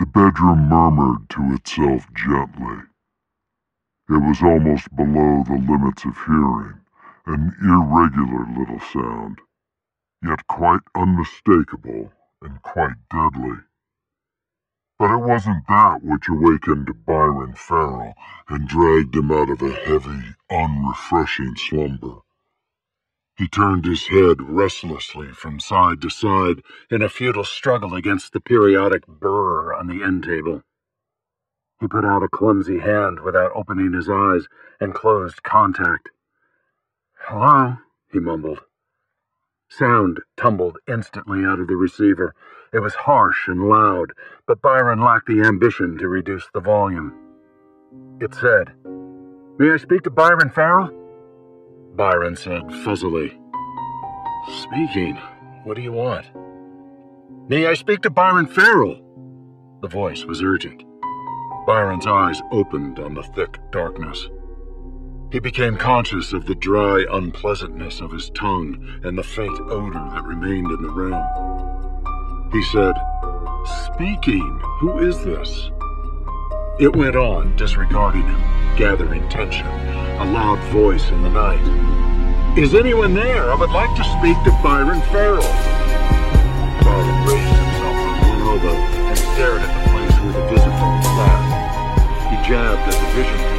The bedroom murmured to itself gently. It was almost below the limits of hearing, an irregular little sound, yet quite unmistakable and quite deadly. But it wasn't that which awakened Biron Farrill and dragged him out of a heavy, unrefreshing slumber. He turned his head restlessly from side to side in a futile struggle against the periodic burr on the end table. He put out a clumsy hand without opening his eyes and closed contact. Hello, he mumbled. Sound tumbled instantly out of the receiver. It was harsh and loud, but Biron lacked the ambition to reduce the volume. It said, May I speak to Biron Farrill? Biron said fuzzily. Speaking. What do you want? May I speak to Biron Farrill? The voice was urgent. Biron's eyes opened on the thick darkness. He became conscious of the dry unpleasantness of his tongue and the faint odor that remained in the room. He said, Speaking, who is this? It went on, disregarding him, gathering tension, a loud voice in the night. Is anyone there? I would like to speak to Biron Farrill. Biron raised himself on one elbow and stared at the place where the visiphone sat. He jabbed at the vision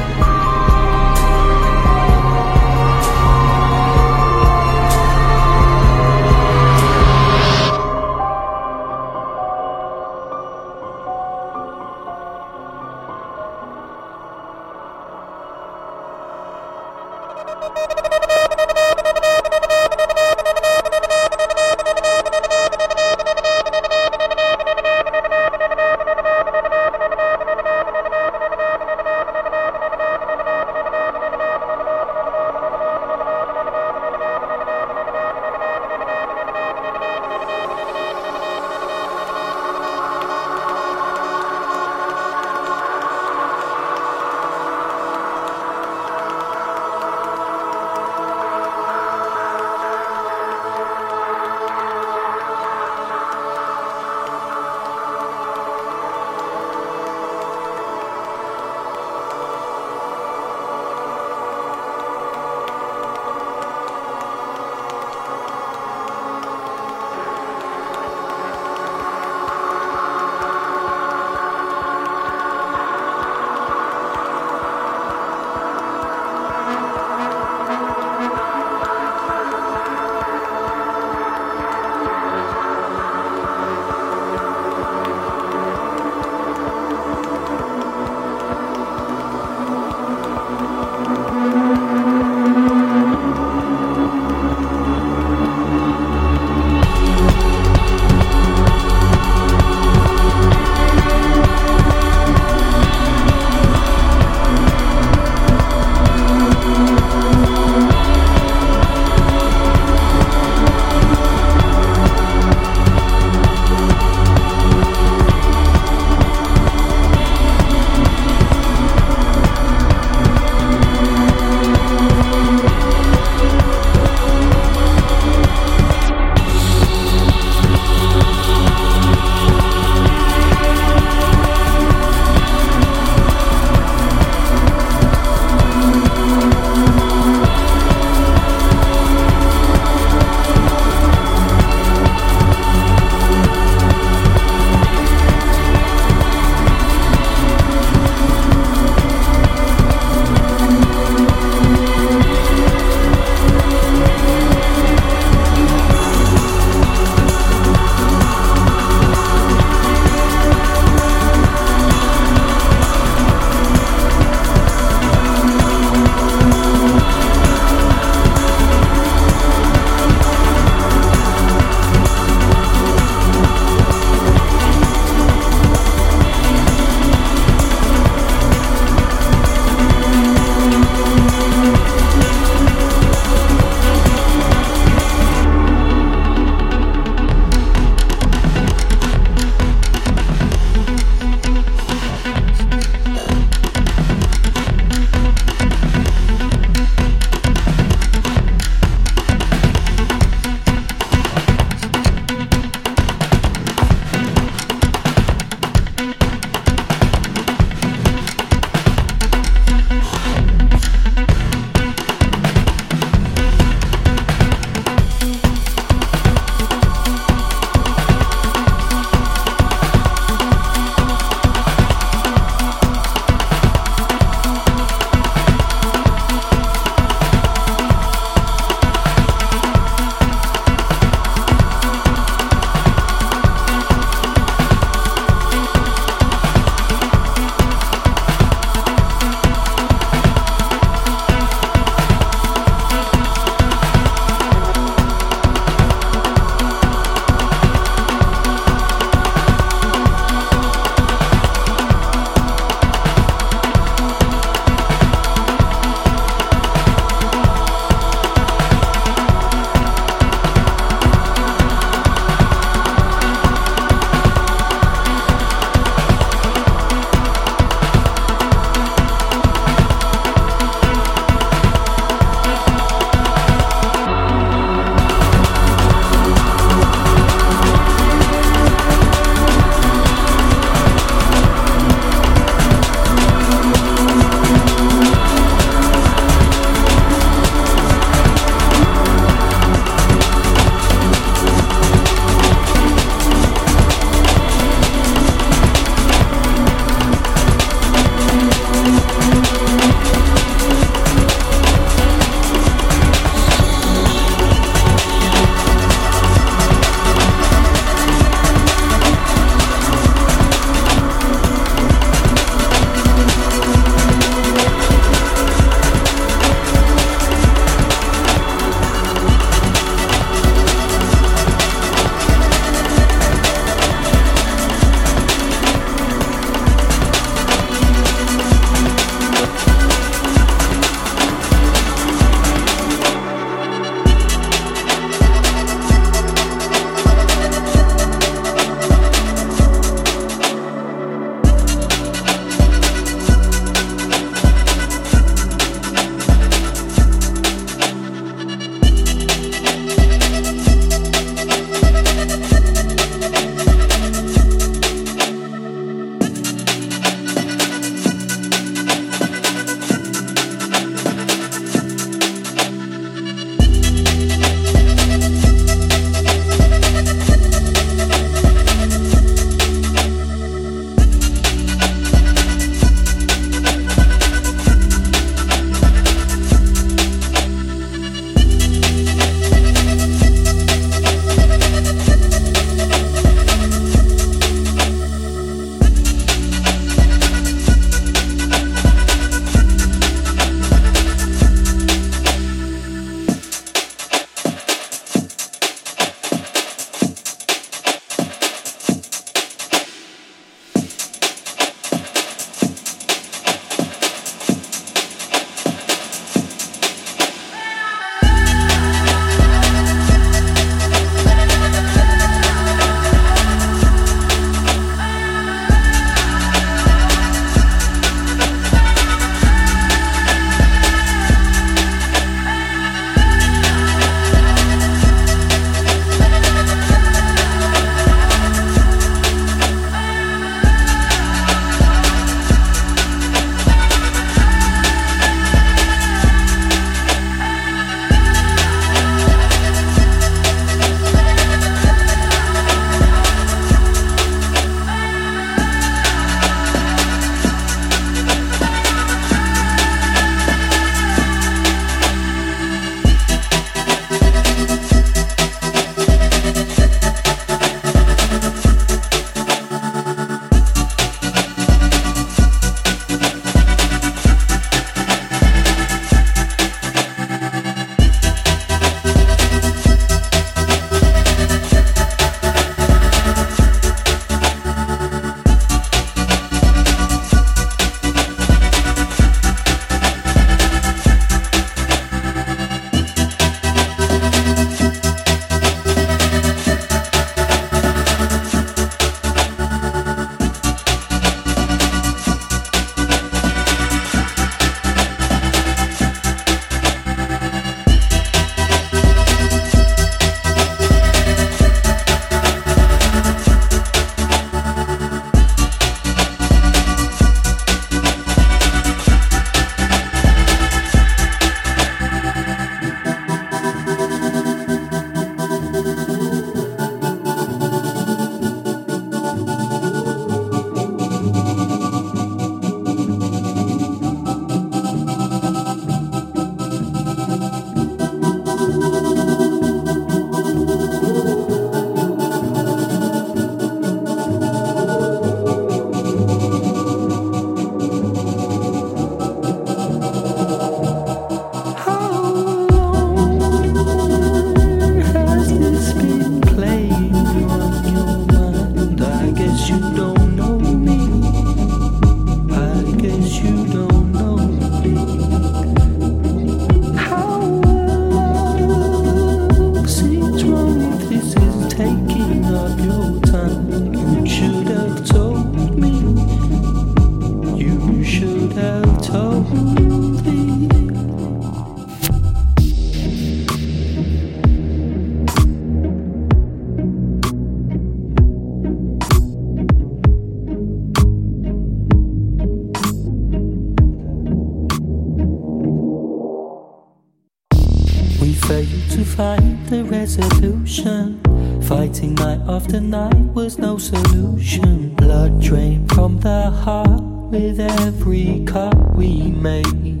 resolution. Fighting night after night was no solution. Blood drained from the heart with every cut we made.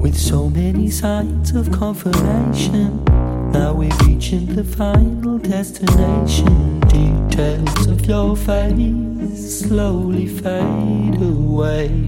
With so many signs of confirmation, now we're reaching the final destination. Details of your face slowly fade away.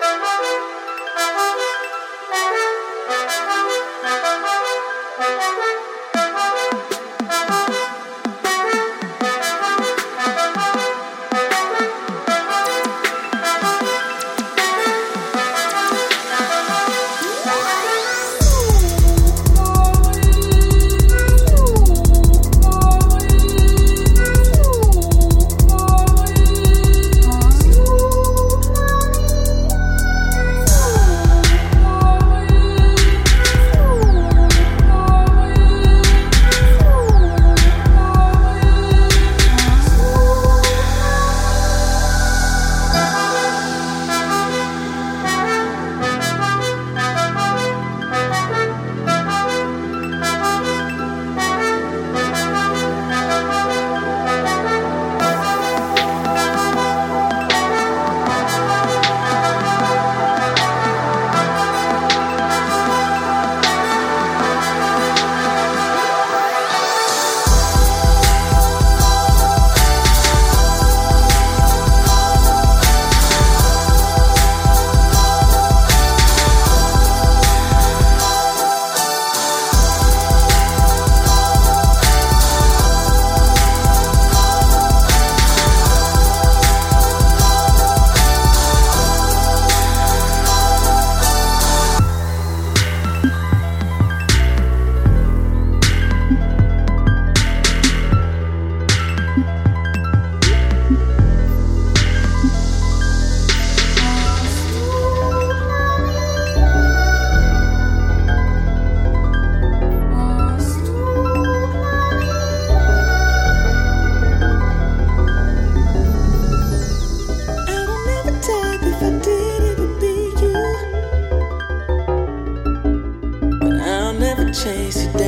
Thank you. chase it down.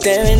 Staring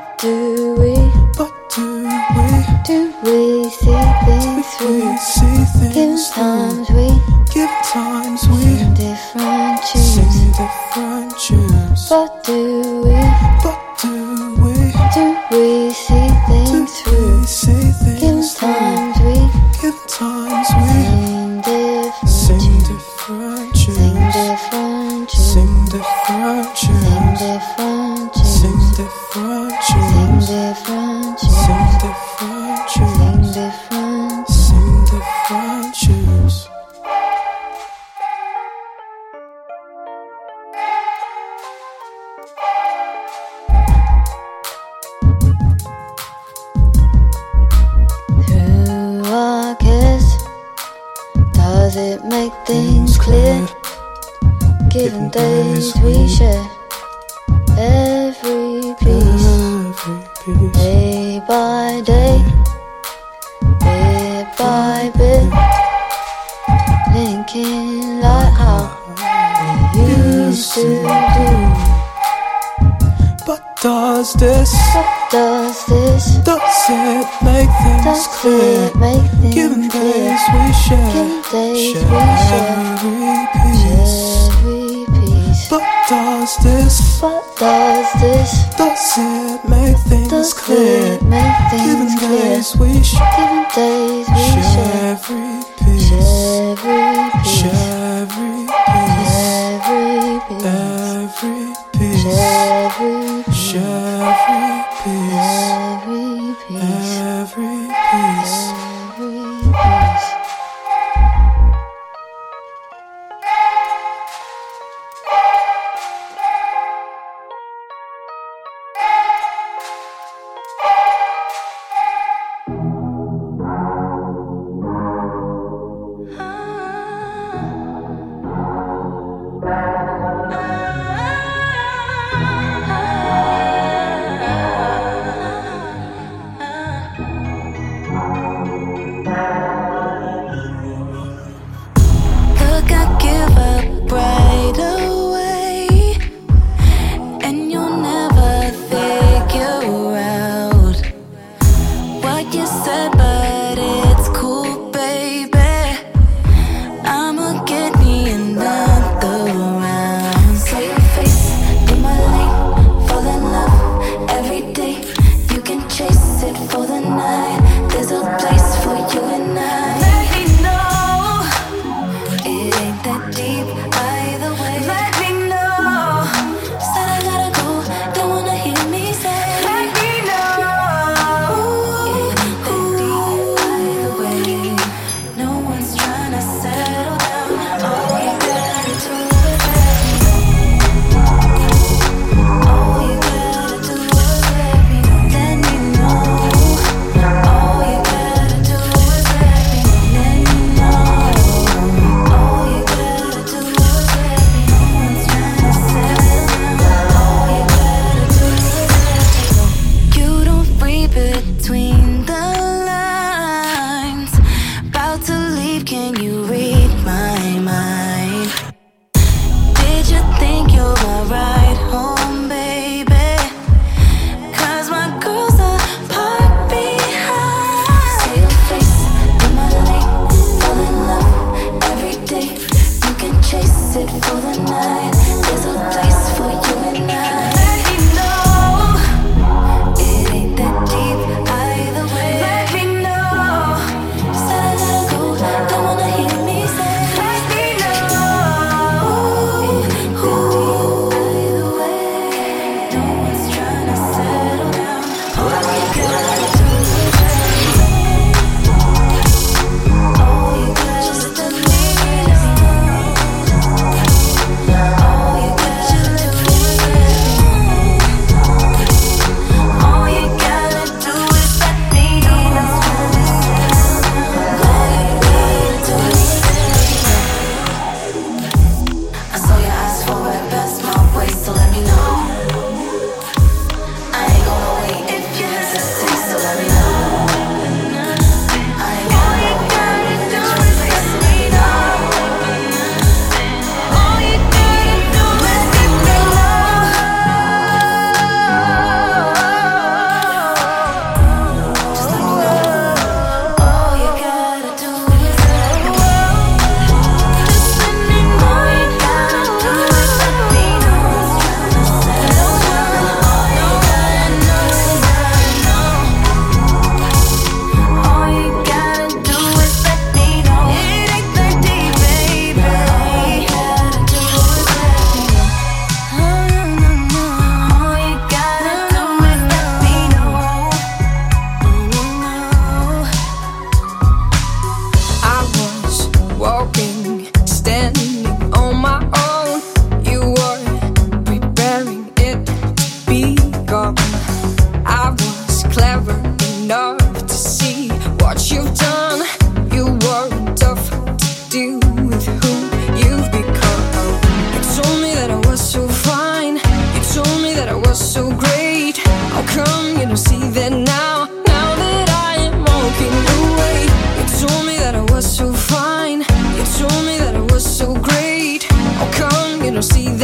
What do we? What do we? Do we see things through? we see things Give times we? Give times we. clear. Make things Giving clear. Days we share. Giving days we share. How come you don't see